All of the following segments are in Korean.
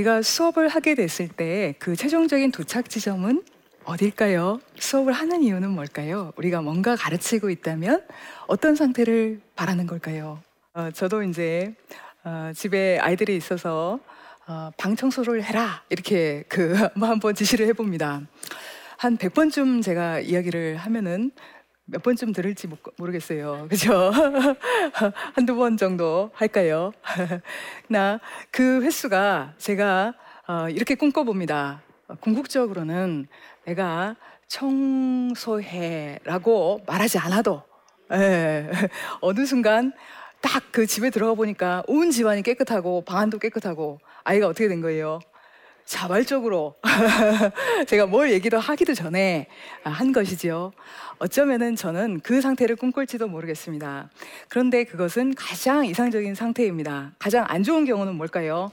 아, 우리가 수업을 하게 됐을 때 그 최종적인 도착 지점은 어딜까요? 수업을 하는 이유는 뭘까요? 우리가 뭔가 가르치고 있다면 어떤 상태를 바라는 걸까요? 어, 저도 이제 어, 집에 아이들이 있어서 어, 방 청소를 해라 이렇게 그 한번 지시를 해봅니다. 한 100번쯤 제가 이야기를 하면은 몇 번쯤 들을지 모- 모르겠어요. 그죠? 한두 번 정도 할까요? 나 그 횟수가 제가 어, 이렇게 꿈꿔봅니다. 어, 궁극적으로는 내가 청소해라고 말하지 않아도 예, 어느 순간 딱 그 집에 들어가 보니까 온 집안이 깨끗하고 방안도 깨끗하고 아이가 어떻게 된 거예요? 자발적으로 제가 뭘 얘기도 하기도 전에 아, 한 것이지요. 어쩌면은 저는 그 상태를 꿈꿀지도 모르겠습니다. 그런데 그것은 가장 이상적인 상태입니다. 가장 안 좋은 경우는 뭘까요?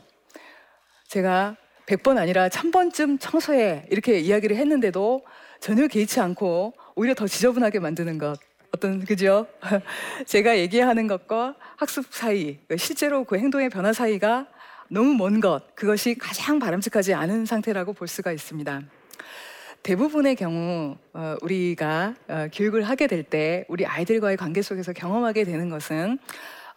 제가 100번 아니라 1000번쯤 청소해 이렇게 이야기를 했는데도 전혀 개의치 않고 오히려 더 지저분하게 만드는 것. 어떤 그죠? 제가 얘기하는 것과 학습 사이, 실제로 그 행동의 변화 사이가 너무 먼 것, 그것이 가장 바람직하지 않은 상태라고 볼 수가 있습니다. 대부분의 경우 어, 우리가 어, 교육을 하게 될 때 우리 아이들과의 관계 속에서 경험하게 되는 것은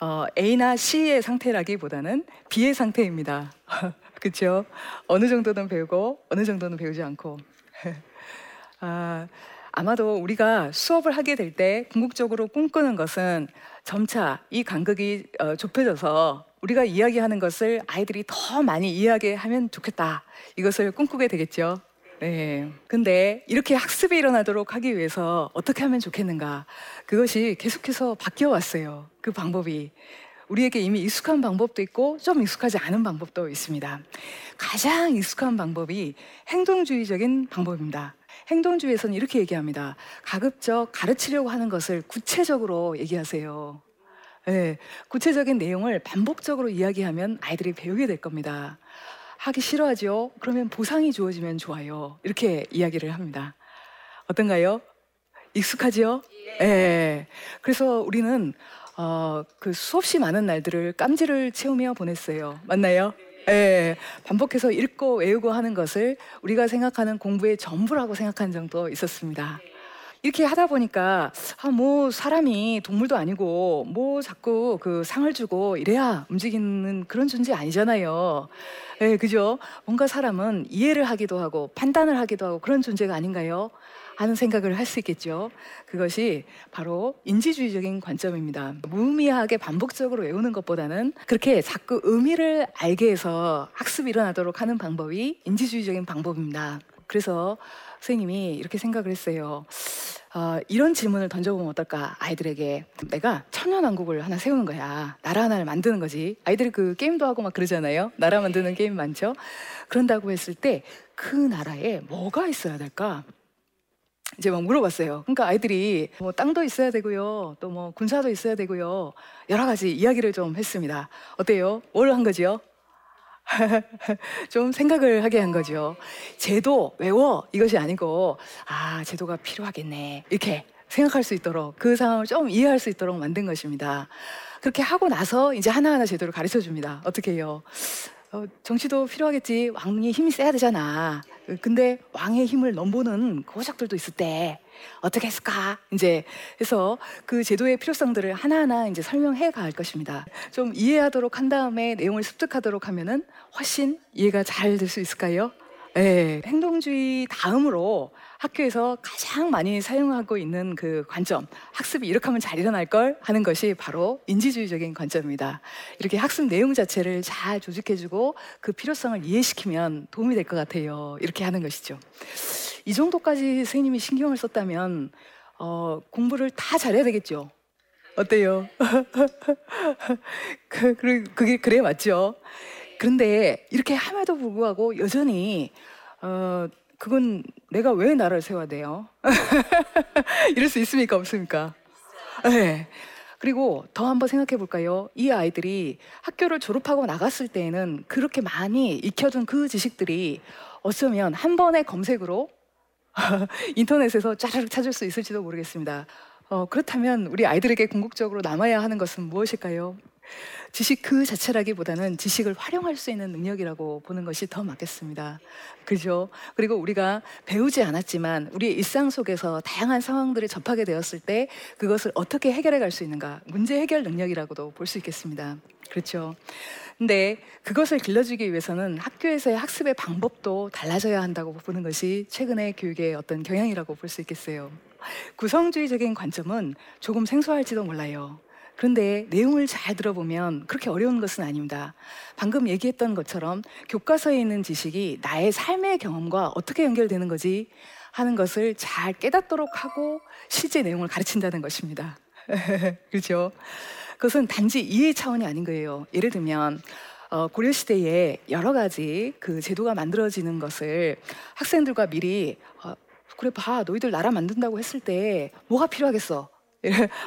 어, A나 C의 상태라기보다는 B의 상태입니다. 그렇죠? 어느 정도는 배우고 어느 정도는 배우지 않고 아, 아마도 우리가 수업을 하게 될 때 궁극적으로 꿈꾸는 것은 점차 이 간극이 어, 좁혀져서 우리가 이야기하는 것을 아이들이 더 많이 이해하게 하면 좋겠다. 이것을 꿈꾸게 되겠죠. 네. 근데 이렇게 학습이 일어나도록 하기 위해서 어떻게 하면 좋겠는가? 그것이 계속해서 바뀌어 왔어요. 그 방법이. 우리에게 이미 익숙한 방법도 있고 좀 익숙하지 않은 방법도 있습니다. 가장 익숙한 방법이 행동주의적인 방법입니다. 행동주의에서는 이렇게 얘기합니다. 가급적 가르치려고 하는 것을 구체적으로 얘기하세요. 네, 구체적인 내용을 반복적으로 이야기하면 아이들이 배우게 될 겁니다. 하기 싫어하죠? 그러면 보상이 주어지면 좋아요. 이렇게 이야기를 합니다. 어떤가요? 익숙하지요? 예. 그래서 우리는 어, 그 수없이 많은 날들을 깜지를 채우며 보냈어요. 맞나요? 예. 반복해서 읽고 외우고 하는 것을 우리가 생각하는 공부의 전부라고 생각한 적도 있었습니다. 이렇게 하다 보니까 아 뭐 사람이 동물도 아니고 뭐 자꾸 그 상을 주고 이래야 움직이는 그런 존재 아니잖아요. 예, 그죠? 뭔가 사람은 이해를 하기도 하고 판단을 하기도 하고 그런 존재가 아닌가요? 하는 생각을 할 수 있겠죠. 그것이 바로 인지주의적인 관점입니다. 무의미하게 반복적으로 외우는 것보다는 그렇게 자꾸 의미를 알게 해서 학습이 일어나도록 하는 방법이 인지주의적인 방법입니다. 그래서 선생님이 이렇게 생각을 했어요. 어, 이런 질문을 던져보면 어떨까? 아이들에게 내가 천연왕국을 하나 세우는 거야. 나라 하나를 만드는 거지. 아이들이 그 게임도 하고 막 그러잖아요. 나라 만드는 게임 많죠? 그런다고 했을 때 그 나라에 뭐가 있어야 될까? 이제 막 물어봤어요. 그러니까 아이들이 뭐 땅도 있어야 되고요. 또 뭐 군사도 있어야 되고요. 여러 가지 이야기를 좀 했습니다. 어때요? 뭘 한 거지요 좀 생각을 하게 한 거죠. 제도 외워 이것이 아니고 아 제도가 필요하겠네 이렇게 생각할 수 있도록 그 상황을 좀 이해할 수 있도록 만든 것입니다. 그렇게 하고 나서 이제 하나하나 제도를 가르쳐 줍니다. 어떻게 해요? 어, 정치도 필요하겠지. 왕의 힘이 세야 되잖아. 근데 왕의 힘을 넘보는 고작들도 있을 때 어떻게 했을까? 이제 해서 그 제도의 필요성들을 하나하나 이제 설명해 갈 것입니다. 좀 이해하도록 한 다음에 내용을 습득하도록 하면은 훨씬 이해가 잘 될 수 있을까요? 네, 행동주의 다음으로 학교에서 가장 많이 사용하고 있는 그 관점, 학습이 이렇게 하면 잘 일어날 걸 하는 것이 바로 인지주의적인 관점입니다. 이렇게 학습 내용 자체를 잘 조직해주고 그 필요성을 이해시키면 도움이 될 것 같아요. 이렇게 하는 것이죠. 이 정도까지 선생님이 신경을 썼다면 어, 공부를 다 잘해야 되겠죠. 어때요? 그, 그, 그게 그래 맞죠? 그런데 이렇게 함에도 불구하고 여전히 어, 그건 내가 왜 나를 세워야 돼요? 이럴 수 있습니까 없습니까? 네. 그리고 더 한번 생각해 볼까요? 이 아이들이 학교를 졸업하고 나갔을 때에는 그렇게 많이 익혀둔 그 지식들이 어쩌면 한 번의 검색으로 인터넷에서 짜르륵 찾을 수 있을지도 모르겠습니다. 어, 그렇다면 우리 아이들에게 궁극적으로 남아야 하는 것은 무엇일까요? 지식 그 자체라기보다는 지식을 활용할 수 있는 능력이라고 보는 것이 더 맞겠습니다. 그죠? 그리고 우리가 배우지 않았지만 우리의 일상 속에서 다양한 상황들을 접하게 되었을 때 그것을 어떻게 해결해 갈 수 있는가? 문제 해결 능력이라고도 볼 수 있겠습니다. 그렇죠. 근데 그것을 길러주기 위해서는 학교에서의 학습의 방법도 달라져야 한다고 보는 것이 최근의 교육의 어떤 경향이라고 볼 수 있겠어요. 구성주의적인 관점은 조금 생소할지도 몰라요. 그런데 내용을 잘 들어보면 그렇게 어려운 것은 아닙니다. 방금 얘기했던 것처럼 교과서에 있는 지식이 나의 삶의 경험과 어떻게 연결되는 거지 하는 것을 잘 깨닫도록 하고 실제 내용을 가르친다는 것입니다. 그렇죠? 그것은 단지 이해 차원이 아닌 거예요. 예를 들면 어, 고려 시대에 여러 가지 그 제도가 만들어지는 것을 학생들과 미리 어, 그래 봐 너희들 나라 만든다고 했을 때 뭐가 필요하겠어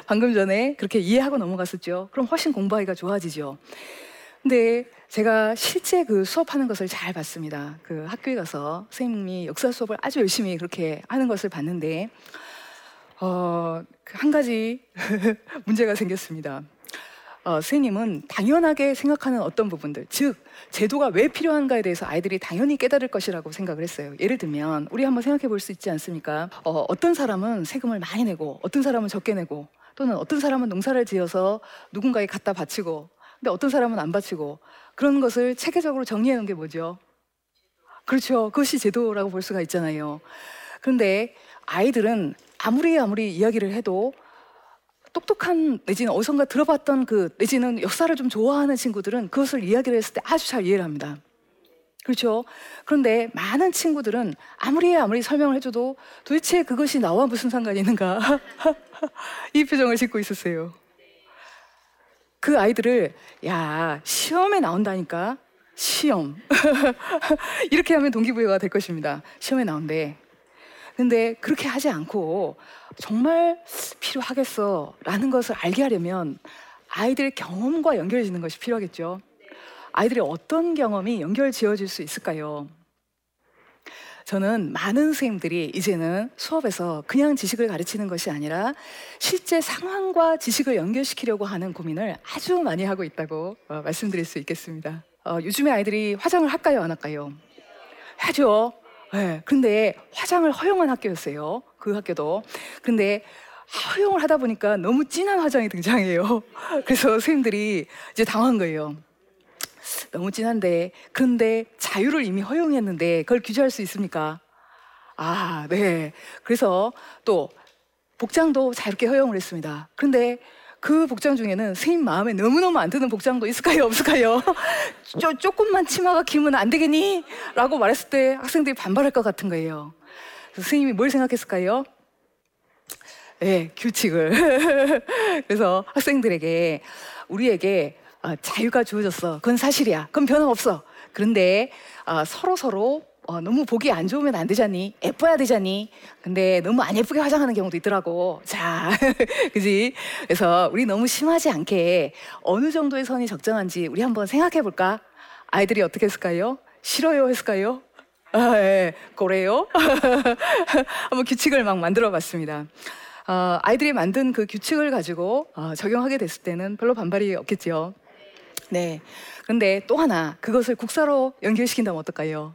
방금 전에 그렇게 이해하고 넘어갔었죠. 그럼 훨씬 공부하기가 좋아지죠. 근데 제가 실제 그 수업하는 것을 잘 봤습니다. 그 학교에 가서 선생님이 역사 수업을 아주 열심히 그렇게 하는 것을 봤는데, 어, 그한 가지 문제가 생겼습니다. 어, 선생님은 당연하게 생각하는 어떤 부분들, 즉 제도가 왜 필요한가에 대해서 아이들이 당연히 깨달을 것이라고 생각을 했어요. 예를 들면 우리 한번 생각해 볼 수 있지 않습니까? 어, 어떤 사람은 세금을 많이 내고, 어떤 사람은 적게 내고, 또는 어떤 사람은 농사를 지어서 누군가에 갖다 바치고, 근데 어떤 사람은 안 바치고 그런 것을 체계적으로 정리해 놓은 게 뭐죠? 그렇죠. 그것이 제도라고 볼 수가 있잖아요. 그런데 아이들은 아무리 아무리 이야기를 해도 똑똑한 내지는 어디선가 들어봤던 그 내지는 역사를 좀 좋아하는 친구들은 그것을 이야기를 했을 때 아주 잘 이해를 합니다. 그렇죠. 그런데 많은 친구들은 아무리 아무리 설명을 해줘도 도대체 그것이 나와 무슨 상관이 있는가 이 표정을 짓고 있었어요. 그 아이들을 야 시험에 나온다니까 시험 이렇게 하면 동기부여가 될 것입니다. 시험에 나온대. 근데 그렇게 하지 않고 정말 필요하겠어 라는 것을 알게 하려면 아이들의 경험과 연결해지는 것이 필요하겠죠. 아이들의 어떤 경험이 연결 지어질 수 있을까요? 저는 많은 선생님들이 이제는 수업에서 그냥 지식을 가르치는 것이 아니라 실제 상황과 지식을 연결시키려고 하는 고민을 아주 많이 하고 있다고 어, 말씀드릴 수 있겠습니다. 어, 요즘에 아이들이 화장을 할까요, 안 할까요? 하죠. 네, 근데 화장을 허용한 학교였어요. 그 학교도. 근데 허용을 하다 보니까 너무 진한 화장이 등장해요. 그래서 선생님들이 이제 당한 거예요. 너무 진한데, 그런데 자유를 이미 허용했는데 그걸 규제할 수 있습니까? 아, 네. 그래서 또 복장도 자유롭게 허용을 했습니다. 그런데 그 복장 중에는 선생님 마음에 너무너무 안 드는 복장도 있을까요? 없을까요? 쪼, 조금만 치마가 길면 안 되겠니? 라고 말했을 때 학생들이 반발할 것 같은 거예요. 선생님이 뭘 생각했을까요? 네, 규칙을. 그래서 학생들에게 우리에게 어, 자유가 주어졌어. 그건 사실이야. 그건 변함없어. 그런데 어, 서로 서로 어, 너무 보기 안 좋으면 안 되잖니? 예뻐야 되잖니? 근데 너무 안 예쁘게 화장하는 경우도 있더라고. 자, 그지? 그래서 우리 너무 심하지 않게 어느 정도의 선이 적정한지 우리 한번 생각해 볼까? 아이들이 어떻게 했을까요? 싫어요 했을까요? 아, 예, 그래요? 한번 규칙을 막 만들어 봤습니다. 어, 아이들이 만든 그 규칙을 가지고 어, 적용하게 됐을 때는 별로 반발이 없겠지요. 네. 근데 또 하나, 그것을 국사로 연결시킨다면 어떨까요?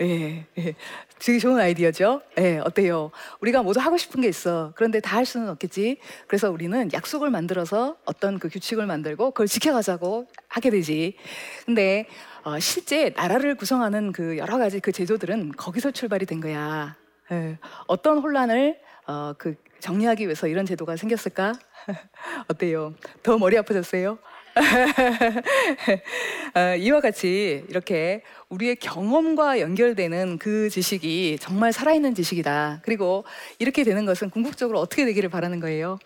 예, 예. 되게 좋은 아이디어죠? 예, 어때요? 우리가 모두 하고 싶은 게 있어. 그런데 다 할 수는 없겠지. 그래서 우리는 약속을 만들어서 어떤 그 규칙을 만들고 그걸 지켜가자고 하게 되지. 근데 어, 실제 나라를 구성하는 그 여러 가지 그 제도들은 거기서 출발이 된 거야. 예. 어떤 혼란을 어, 그 정리하기 위해서 이런 제도가 생겼을까? 어때요? 더 머리 아파졌어요? 어, 이와 같이 이렇게 우리의 경험과 연결되는 그 지식이 정말 살아있는 지식이다. 그리고 이렇게 되는 것은 궁극적으로 어떻게 되기를 바라는 거예요.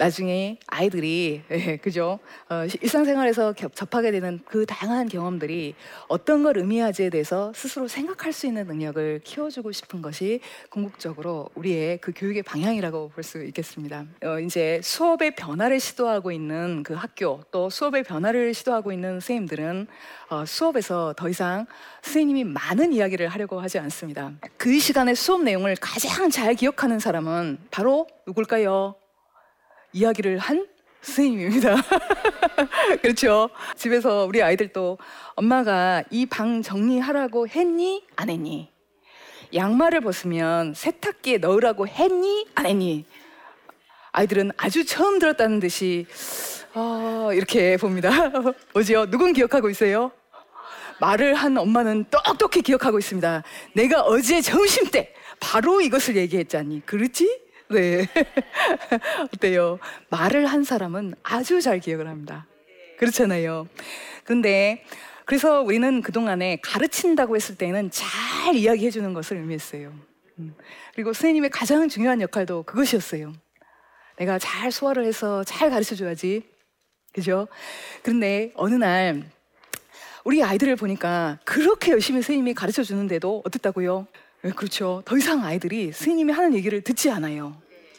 나중에 아이들이 예, 그죠 어, 일상생활에서 겹, 접하게 되는 그 다양한 경험들이 어떤 걸 의미하지에 대해서 스스로 생각할 수 있는 능력을 키워주고 싶은 것이 궁극적으로 우리의 그 교육의 방향이라고 볼 수 있겠습니다. 어, 이제 수업의 변화를 시도하고 있는 그 학교 또 수업의 변화를 시도하고 있는 선생님들은 어, 수업에서 더 이상 선생님이 많은 이야기를 하려고 하지 않습니다. 그 시간의 수업 내용을 가장 잘 기억하는 사람은 바로 누굴까요? 이야기를 한 선생님입니다. 그렇죠. 집에서 우리 아이들도 엄마가 이 방 정리하라고 했니? 안 했니? 양말을 벗으면 세탁기에 넣으라고 했니? 안 했니? 아이들은 아주 처음 들었다는 듯이 어, 이렇게 봅니다. 뭐지요? 누군 기억하고 있어요? 말을 한 엄마는 똑똑히 기억하고 있습니다. 내가 어제 점심 때 바로 이것을 얘기했잖니. 그렇지? 네. 어때요? 말을 한 사람은 아주 잘 기억을 합니다. 그렇잖아요. 그런데 그래서 우리는 그동안에 가르친다고 했을 때는 잘 이야기해 주는 것을 의미했어요. 음. 그리고 선생님의 가장 중요한 역할도 그것이었어요. 내가 잘 소화를 해서 잘 가르쳐 줘야지. 그죠? 그런데 어느 날 우리 아이들을 보니까 그렇게 열심히 선생님이 가르쳐 주는데도 어떻다고요? 네, 그렇죠. 더 이상 아이들이 선생님이 하는 얘기를 듣지 않아요.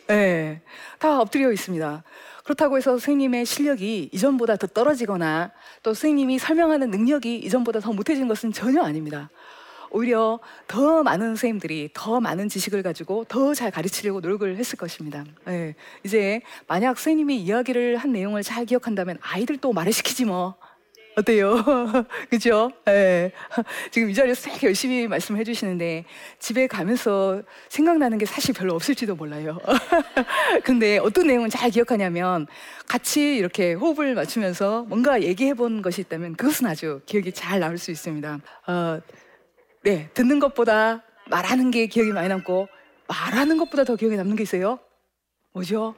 네, 다 엎드려 있습니다. 그렇다고 해서 선생님의 실력이 이전보다 더 떨어지거나 또 선생님이 설명하는 능력이 이전보다 더 못해진 것은 전혀 아닙니다. 오히려 더 많은 선생님들이 더 많은 지식을 가지고 더 잘 가르치려고 노력을 했을 것입니다. 네, 이제 만약 선생님이 이야기를 한 내용을 잘 기억한다면 아이들도 말을 시키지 뭐. 어때요? 그죠? 예. 지금 이 자리에서 되게 열심히 말씀해 주시는데 집에 가면서 생각나는 게 사실 별로 없을지도 몰라요. 근데 어떤 내용은 잘 기억하냐면 같이 이렇게 호흡을 맞추면서 뭔가 얘기해 본 것이 있다면 그것은 아주 기억이 잘 남을 수 있습니다. 어, 네. 듣는 것보다 말하는 게 기억이 많이 남고 말하는 것보다 더 기억에 남는 게 있어요. 뭐죠?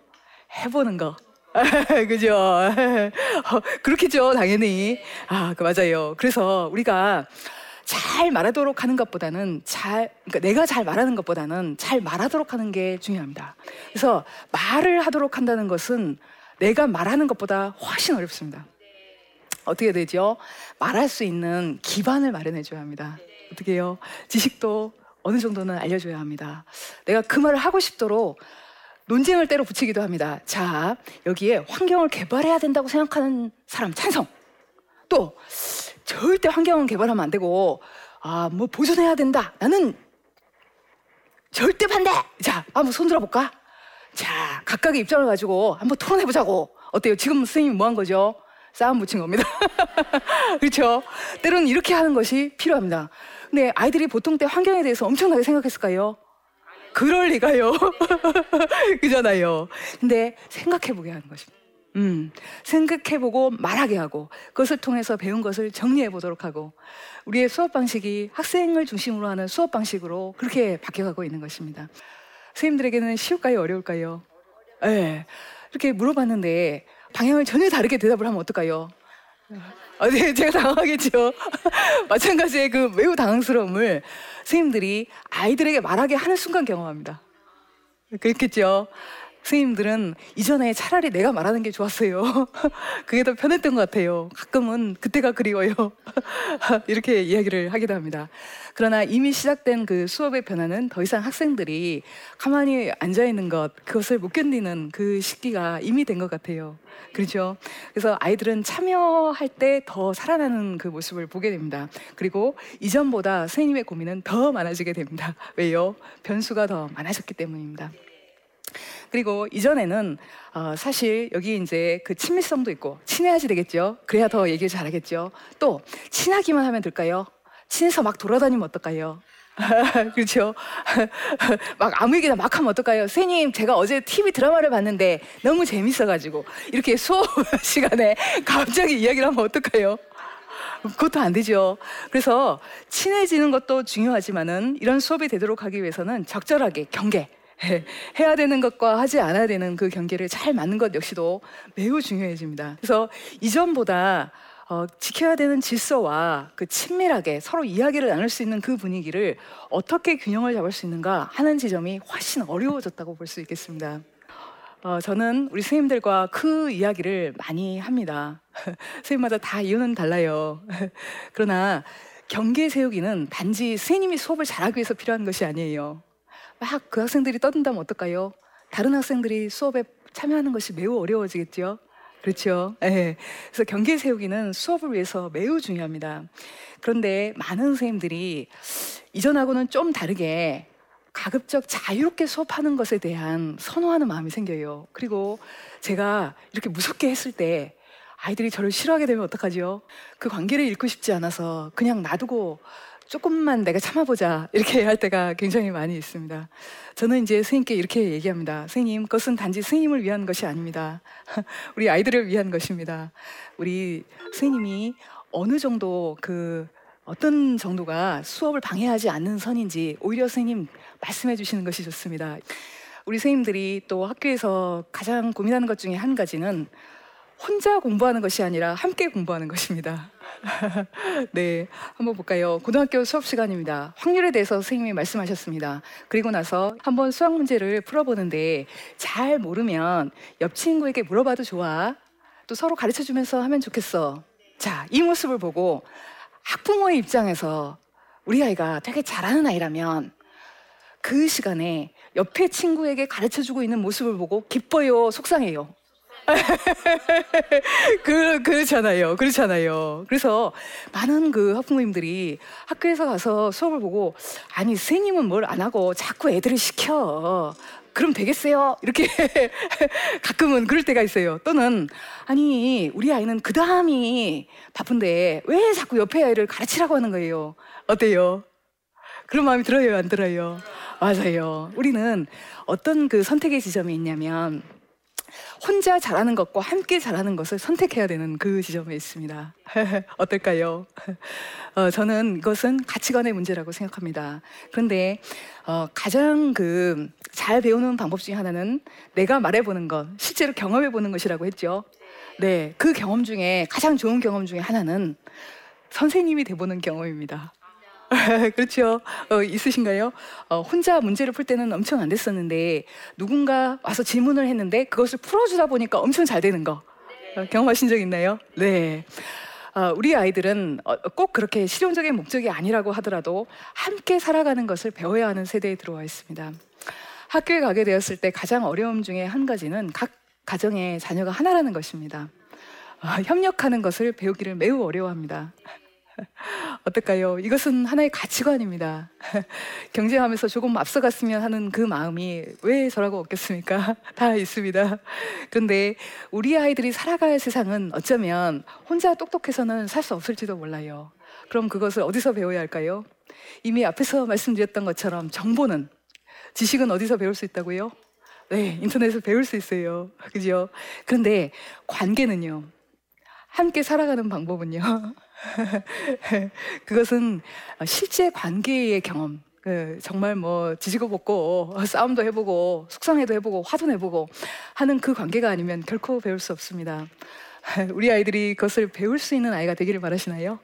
해보는 거. 그죠? 어, 그렇겠죠, 당연히. 아, 그 맞아요. 그래서 우리가 잘 말하도록 하는 것보다는 잘, 그러니까 내가 잘 말하는 것보다는 잘 말하도록 하는 게 중요합니다. 그래서 말을 하도록 한다는 것은 내가 말하는 것보다 훨씬 어렵습니다. 어떻게 되죠? 말할 수 있는 기반을 마련해 줘야 합니다. 어떻게 해요? 지식도 어느 정도는 알려줘야 합니다. 내가 그 말을 하고 싶도록 논쟁을 때로 붙이기도 합니다. 자, 여기에 환경을 개발해야 된다고 생각하는 사람 찬성. 또 절대 환경을 개발하면 안 되고 아, 뭐 보존해야 된다. 나는 절대 반대. 자, 한번 손 들어 볼까? 자, 각각의 입장을 가지고 한번 토론해 보자고. 어때요? 지금 선생님이 뭐한 거죠? 싸움 붙인 겁니다. 그렇죠? 때로는 이렇게 하는 것이 필요합니다. 근데 아이들이 보통 때 환경에 대해서 엄청나게 생각했을까요? 그럴 리가요. 그잖아요. 근데 생각해보게 하는 것입니다. 음, 생각해보고 말하게 하고 그것을 통해서 배운 것을 정리해 보도록 하고 우리의 수업 방식이 학생을 중심으로 하는 수업 방식으로 그렇게 바뀌어가고 있는 것입니다. 선생님들에게는 쉬울까요? 어려울까요? 예. 네. 이렇게 물어봤는데 방향을 전혀 다르게 대답을 하면 어떨까요? 아, 네, 제가 당황하겠죠. 마찬가지의 그 매우 당황스러움을 선생님들이 아이들에게 말하게 하는 순간 경험합니다. 그렇겠죠. 선생님들은 이전에 차라리 내가 말하는 게 좋았어요. 그게 더 편했던 것 같아요. 가끔은 그때가 그리워요. 이렇게 이야기를 하기도 합니다. 그러나 이미 시작된 그 수업의 변화는 더 이상 학생들이 가만히 앉아 있는 것, 그것을 못 견디는 그 시기가 이미 된 것 같아요. 그렇죠? 그래서 아이들은 참여할 때 더 살아나는 그 모습을 보게 됩니다. 그리고 이전보다 선생님의 고민은 더 많아지게 됩니다. 왜요? 변수가 더 많아졌기 때문입니다. 그리고 이전에는 어, 사실 여기 이제 그 친밀성도 있고 친해야지 되겠죠. 그래야 더 얘기를 잘하겠죠. 또 친하기만 하면 될까요? 친해서 막 돌아다니면 어떨까요? 그렇죠. 막 아무 얘기나 막 하면 어떨까요? 선생님, 제가 어제 TV 드라마를 봤는데 너무 재밌어가지고 이렇게 수업 시간에 갑자기 이야기를 하면 어떨까요? 그것도 안 되죠. 그래서 친해지는 것도 중요하지만은 이런 수업이 되도록 하기 위해서는 적절하게 경계, 해야 되는 것과 하지 않아야 되는 그 경계를 잘 맞는 것 역시도 매우 중요해집니다. 그래서 이전보다 어, 지켜야 되는 질서와 그 친밀하게 서로 이야기를 나눌 수 있는 그 분위기를 어떻게 균형을 잡을 수 있는가 하는 지점이 훨씬 어려워졌다고 볼 수 있겠습니다. 어, 저는 우리 선생님들과 그 이야기를 많이 합니다. 선생님마다 다 이유는 달라요. 그러나 경계 세우기는 단지 선생님이 수업을 잘하기 위해서 필요한 것이 아니에요. 막 그 학생들이 떠든다면 어떨까요? 다른 학생들이 수업에 참여하는 것이 매우 어려워지겠죠. 그렇죠. 네. 그래서 경계 세우기는 수업을 위해서 매우 중요합니다. 그런데 많은 선생님들이 이전하고는 좀 다르게 가급적 자유롭게 수업하는 것에 대한 선호하는 마음이 생겨요. 그리고 제가 이렇게 무섭게 했을 때 아이들이 저를 싫어하게 되면 어떡하지요? 그 관계를 잃고 싶지 않아서 그냥 놔두고 조금만 내가 참아보자 이렇게 할 때가 굉장히 많이 있습니다. 저는 이제 스님께 이렇게 얘기합니다. 스님, 그것은 단지 스님을 위한 것이 아닙니다. 우리 아이들을 위한 것입니다. 우리 스님이 어느 정도 그 어떤 정도가 수업을 방해하지 않는 선인지 오히려 스님 말씀해 주시는 것이 좋습니다. 우리 선생님들이 또 학교에서 가장 고민하는 것 중에 한 가지는 혼자 공부하는 것이 아니라 함께 공부하는 것입니다. 네, 한번 볼까요? 고등학교 수업 시간입니다. 확률에 대해서 선생님이 말씀하셨습니다. 그리고 나서 한번 수학 문제를 풀어보는데 잘 모르면 옆 친구에게 물어봐도 좋아. 또 서로 가르쳐 주면서 하면 좋겠어. 자, 이 모습을 보고 학부모의 입장에서 우리 아이가 되게 잘하는 아이라면 그 시간에 옆에 친구에게 가르쳐 주고 있는 모습을 보고 기뻐요, 속상해요. 그, 그렇잖아요. 그렇잖아요. 그래서 많은 그 학부모님들이 학교에서 가서 수업을 보고, 아니, 선생님은 뭘 안 하고 자꾸 애들을 시켜. 그럼 되겠어요? 이렇게 가끔은 그럴 때가 있어요. 또는, 아니, 우리 아이는 그 다음이 바쁜데 왜 자꾸 옆에 아이를 가르치라고 하는 거예요? 어때요? 그런 마음이 들어요? 안 들어요? 맞아요. 우리는 어떤 그 선택의 지점이 있냐면, 혼자 잘하는 것과 함께 잘하는 것을 선택해야 되는 그 지점에 있습니다. 어떨까요? 어, 저는 이것은 가치관의 문제라고 생각합니다. 그런데 어, 가장 그 잘 배우는 방법 중에 하나는 내가 말해보는 것, 실제로 경험해보는 것이라고 했죠. 네, 그 경험 중에 가장 좋은 경험 중에 하나는 선생님이 돼보는 경험입니다. 그렇죠. 어, 있으신가요? 어, 혼자 문제를 풀 때는 엄청 안 됐었는데 누군가 와서 질문을 했는데 그것을 풀어주다 보니까 엄청 잘 되는 거 어, 경험하신 적 있나요? 네. 어, 우리 아이들은 어, 꼭 그렇게 실용적인 목적이 아니라고 하더라도 함께 살아가는 것을 배워야 하는 세대에 들어와 있습니다. 학교에 가게 되었을 때 가장 어려움 중에 한 가지는 각 가정의 자녀가 하나라는 것입니다. 어, 협력하는 것을 배우기를 매우 어려워합니다. 어떨까요? 이것은 하나의 가치관입니다. 경쟁하면서 조금 앞서갔으면 하는 그 마음이 왜 저라고 없겠습니까? 다 있습니다. 그런데 우리 아이들이 살아갈 세상은 어쩌면 혼자 똑똑해서는 살 수 없을지도 몰라요. 그럼 그것을 어디서 배워야 할까요? 이미 앞에서 말씀드렸던 것처럼 정보는 지식은 어디서 배울 수 있다고요? 네, 인터넷에서 배울 수 있어요. 그죠? 그런데 관계는요. 함께 살아가는 방법은요. 그것은 실제 관계의 경험. 그 정말 뭐 지지고 볶고 싸움도 해보고 속상해도 해보고 화도 내보고 하는 그 관계가 아니면 결코 배울 수 없습니다. 우리 아이들이 그것을 배울 수 있는 아이가 되기를 바라시나요?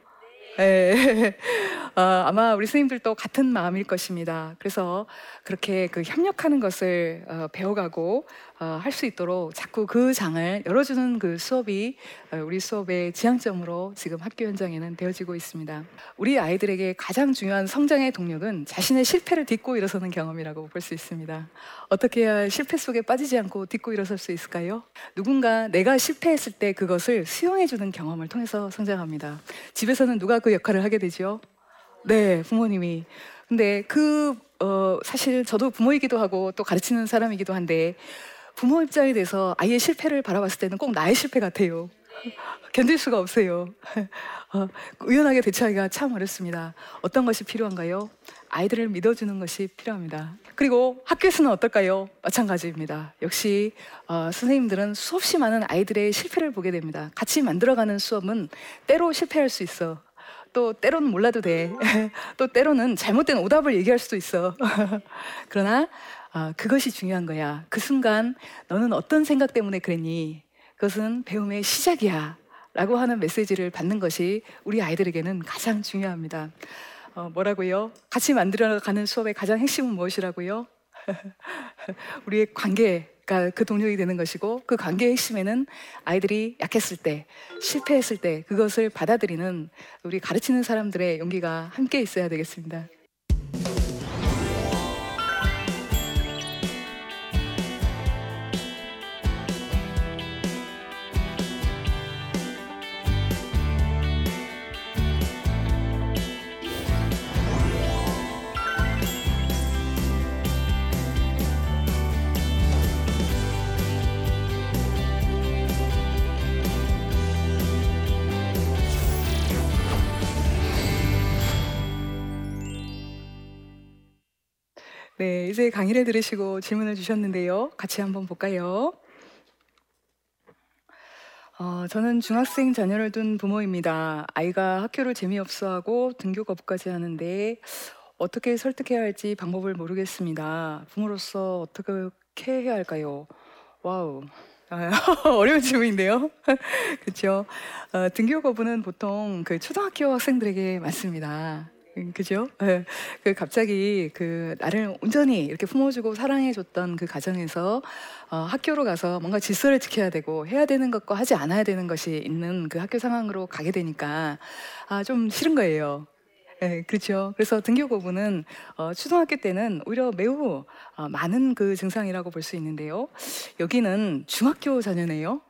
네. 어, 아마 우리 스님들도 같은 마음일 것입니다. 그래서 그렇게 그 협력하는 것을 어, 배워가고 어, 할 수 있도록 자꾸 그 장을 열어주는 그 수업이 어, 우리 수업의 지향점으로 지금 학교 현장에는 되어지고 있습니다. 우리 아이들에게 가장 중요한 성장의 동력은 자신의 실패를 딛고 일어서는 경험이라고 볼 수 있습니다. 어떻게 해야 실패 속에 빠지지 않고 딛고 일어설 수 있을까요? 누군가 내가 실패했을 때 그것을 수용해주는 경험을 통해서 성장합니다. 집에서는 누가 그 역할을 하게 되죠? 네, 부모님이. 근데 그, 어, 사실 저도 부모이기도 하고 또 가르치는 사람이기도 한데 부모 입장에 대해서 아이의 실패를 바라봤을 때는 꼭 나의 실패 같아요. 견딜 수가 없어요. 어, 의연하게 대처하기가 참 어렵습니다. 어떤 것이 필요한가요? 아이들을 믿어주는 것이 필요합니다. 그리고 학교에서는 어떨까요? 마찬가지입니다. 역시 어, 선생님들은 수없이 많은 아이들의 실패를 보게 됩니다. 같이 만들어가는 수업은 때로 실패할 수 있어. 또 때로는 몰라도 돼. 또 때로는 잘못된 오답을 얘기할 수도 있어. 그러나 어, 그것이 중요한 거야. 그 순간 너는 어떤 생각 때문에 그랬니? 그것은 배움의 시작이야. 라고 하는 메시지를 받는 것이 우리 아이들에게는 가장 중요합니다. 어, 뭐라고요? 같이 만들어가는 수업의 가장 핵심은 무엇이라고요? 우리의 관계 가그 동력이 되는 것이고 그 관계의 핵심에는 아이들이 약했을 때, 실패했을 때 그것을 받아들이는 우리 가르치는 사람들의 용기가 함께 있어야 되겠습니다. 네, 이제 강의를 들으시고 질문을 주셨는데요. 같이 한번 볼까요? 어, 저는 중학생 자녀를 둔 부모입니다. 아이가 학교를 재미없어하고 등교 거부까지 하는데 어떻게 설득해야 할지 방법을 모르겠습니다. 부모로서 어떻게 해야 할까요? wow. 아, 어려운 질문인데요. 그렇죠. 어, 등교 거부는 보통 그 초등학교 학생들에게 많습니다. 음, 그죠? 예. 그 갑자기 그 나를 온전히 이렇게 품어주고 사랑해줬던 그 가정에서 어, 학교로 가서 뭔가 질서를 지켜야 되고 해야 되는 것과 하지 않아야 되는 것이 있는 그 학교 상황으로 가게 되니까 아, 좀 싫은 거예요. 예, 그렇죠. 그래서 등교 거부는 어, 초등학교 때는 오히려 매우 어, 많은 그 증상이라고 볼 수 있는데요. 여기는 중학교 자녀네요.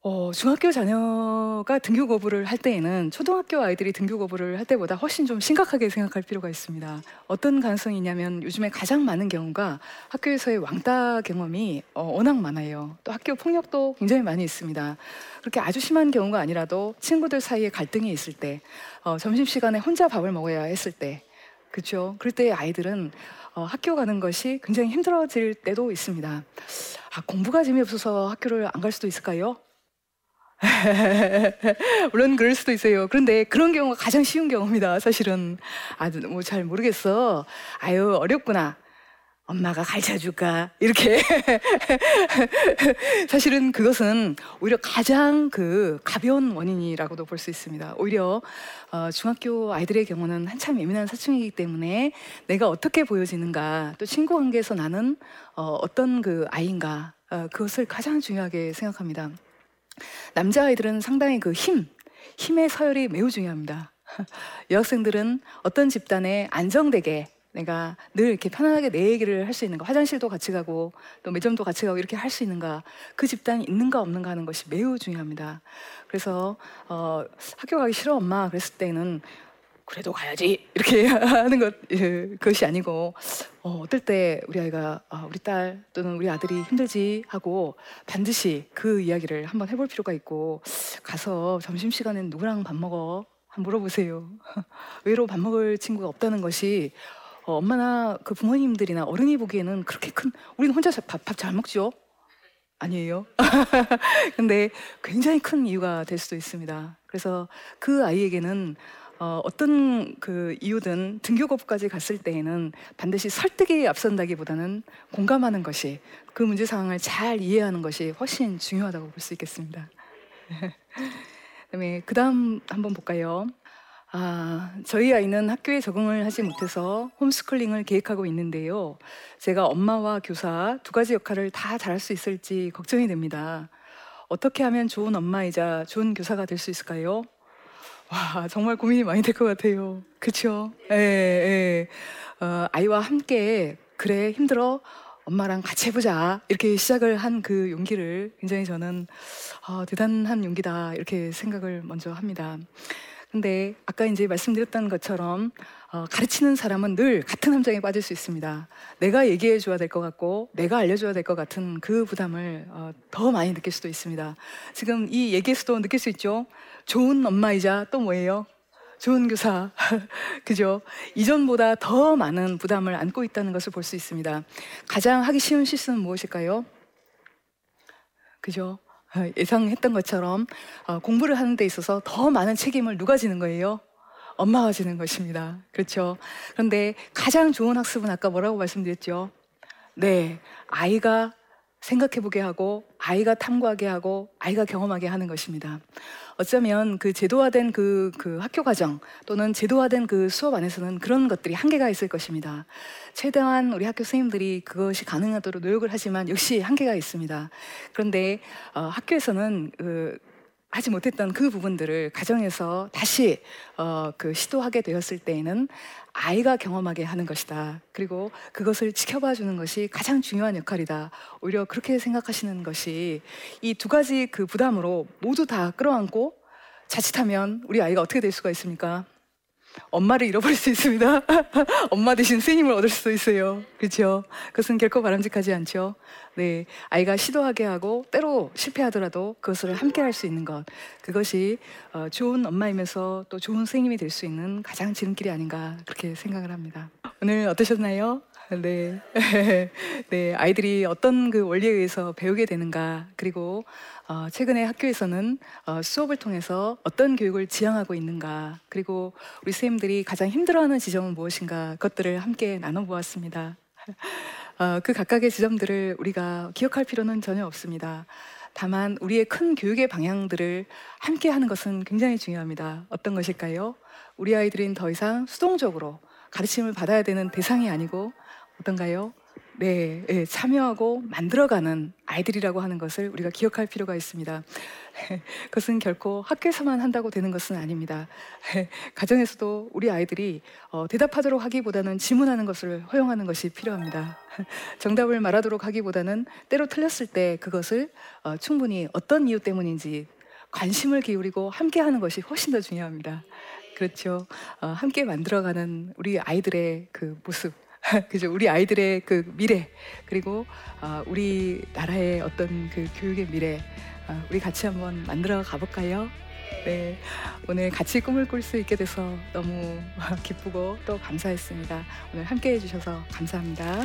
어, 중학교 자녀가 등교 거부를 할 때에는 초등학교 아이들이 등교 거부를 할 때보다 훨씬 좀 심각하게 생각할 필요가 있습니다. 어떤 가능성이 있냐면 요즘에 가장 많은 경우가 학교에서의 왕따 경험이 어, 워낙 많아요. 또 학교 폭력도 굉장히 많이 있습니다. 그렇게 아주 심한 경우가 아니라도 친구들 사이에 갈등이 있을 때, 어, 점심시간에 혼자 밥을 먹어야 했을 때, 그렇죠. 그럴 때 아이들은 어, 학교 가는 것이 굉장히 힘들어질 때도 있습니다. 아, 공부가 재미없어서 학교를 안 갈 수도 있을까요? 물론 그럴 수도 있어요. 그런데 그런 경우가 가장 쉬운 경우입니다. 사실은 아, 뭐잘 모르겠어. 아유 어렵구나. 엄마가 가르쳐 줄까? 이렇게. 사실은 그것은 오히려 가장 그 가벼운 원인이라고도 볼 수 있습니다. 오히려 어, 중학교 아이들의 경우는 한참 예민한 사춘기이기 때문에 내가 어떻게 보여지는가, 또 친구 관계에서 나는 어, 어떤 그 아이인가, 어, 그것을 가장 중요하게 생각합니다. 남자아이들은 상당히 그 힘, 힘의 서열이 매우 중요합니다. 여학생들은 어떤 집단에 안정되게 내가 늘 이렇게 편안하게 내 얘기를 할 수 있는가, 화장실도 같이 가고 또 매점도 같이 가고 이렇게 할 수 있는가, 그 집단이 있는가 없는가 하는 것이 매우 중요합니다. 그래서 어, 학교 가기 싫어 엄마 그랬을 때는 그래도 가야지 이렇게 하는 것 예, 그것이 아니고 어, 어떨 때 우리 아이가 아, 우리 딸 또는 우리 아들이 힘들지 하고 반드시 그 이야기를 한번 해볼 필요가 있고 가서 점심 시간엔 누구랑 밥 먹어 한번 물어보세요. 외로 밥 먹을 친구가 없다는 것이 어, 엄마나 그 부모님들이나 어른이 보기에는 그렇게 큰 우리는 혼자 밥밥잘 먹죠. 아니에요. 근데 굉장히 큰 이유가 될 수도 있습니다. 그래서 그 아이에게는 어, 어떤 그 이유든 등교 거부까지 갔을 때에는 반드시 설득이 앞선다기보다는 공감하는 것이 그 문제 상황을 잘 이해하는 것이 훨씬 중요하다고 볼 수 있겠습니다. 그다음에 그다음 한번 볼까요? 아, 저희 아이는 학교에 적응을 하지 못해서 홈스쿨링을 계획하고 있는데요. 제가 엄마와 교사 두 가지 역할을 다 잘할 수 있을지 걱정이 됩니다. 어떻게 하면 좋은 엄마이자 좋은 교사가 될 수 있을까요? 와, 정말 고민이 많이 될 것 같아요. 그쵸? 예, 예. 어, 아이와 함께, 그래, 힘들어. 엄마랑 같이 해보자. 이렇게 시작을 한 그 용기를 굉장히 저는 어, 대단한 용기다. 이렇게 생각을 먼저 합니다. 근데 아까 이제 말씀드렸던 것처럼 어, 가르치는 사람은 늘 같은 함정에 빠질 수 있습니다. 내가 얘기해 줘야 될 것 같고 내가 알려줘야 될 것 같은 그 부담을 어, 더 많이 느낄 수도 있습니다. 지금 이 얘기에서도 느낄 수 있죠. 좋은 엄마이자 또 뭐예요? 좋은 교사. 그죠? 이전보다 더 많은 부담을 안고 있다는 것을 볼 수 있습니다. 가장 하기 쉬운 실수는 무엇일까요? 그죠? 어, 예상했던 것처럼 어, 공부를 하는 데 있어서 더 많은 책임을 누가 지는 거예요? 엄마가 지는 것입니다. 그렇죠? 그런데 가장 좋은 학습은 아까 뭐라고 말씀드렸죠? 네, 아이가 생각해보게 하고 아이가 탐구하게 하고 아이가 경험하게 하는 것입니다. 어쩌면 그 제도화된 그, 그 학교 과정 또는 제도화된 그 수업 안에서는 그런 것들이 한계가 있을 것입니다. 최대한 우리 학교 선생님들이 그것이 가능하도록 노력을 하지만 역시 한계가 있습니다. 그런데 어, 학교에서는 그 하지 못했던 그 부분들을 가정에서 다시 어, 그 시도하게 되었을 때에는 아이가 경험하게 하는 것이다. 그리고 그것을 지켜봐 주는 것이 가장 중요한 역할이다. 오히려 그렇게 생각하시는 것이 이 두 가지 그 부담으로 모두 다 끌어안고 자칫하면 우리 아이가 어떻게 될 수가 있습니까? 엄마를 잃어버릴 수 있습니다. 엄마 대신 스님을 얻을 수도 있어요. 그렇죠? 그것은 결코 바람직하지 않죠. 네, 아이가 시도하게 하고 때로 실패하더라도 그것을 함께 할 수 있는 것 그것이 어, 좋은 엄마이면서 또 좋은 스님이 될 수 있는 가장 지름길이 아닌가 그렇게 생각을 합니다. 오늘 어떠셨나요? 네. 네, 아이들이 어떤 그 원리에 의해서 배우게 되는가, 그리고 어, 최근에 학교에서는 어, 수업을 통해서 어떤 교육을 지향하고 있는가, 그리고 우리 선생님들이 가장 힘들어하는 지점은 무엇인가, 그것들을 함께 나눠보았습니다. 어, 그 각각의 지점들을 우리가 기억할 필요는 전혀 없습니다. 다만 우리의 큰 교육의 방향들을 함께 하는 것은 굉장히 중요합니다. 어떤 것일까요? 우리 아이들은 더 이상 수동적으로 가르침을 받아야 되는 대상이 아니고 어떤가요? 네, 네, 참여하고 만들어가는 아이들이라고 하는 것을 우리가 기억할 필요가 있습니다. 그것은 결코 학교에서만 한다고 되는 것은 아닙니다. 가정에서도 우리 아이들이 어, 대답하도록 하기보다는 질문하는 것을 허용하는 것이 필요합니다. 정답을 말하도록 하기보다는 때로 틀렸을 때 그것을 어, 충분히 어떤 이유 때문인지 관심을 기울이고 함께 하는 것이 훨씬 더 중요합니다. 그렇죠. 어, 함께 만들어가는 우리 아이들의 그 모습. 그죠? 우리 아이들의 그 미래 그리고 어, 우리 나라의 어떤 그 교육의 미래 어, 우리 같이 한번 만들어 가볼까요? 네, 오늘 같이 꿈을 꿀 수 있게 돼서 너무 기쁘고 또 감사했습니다. 오늘 함께 해주셔서 감사합니다.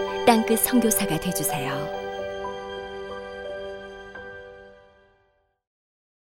땅끝 선교사가 되주세요.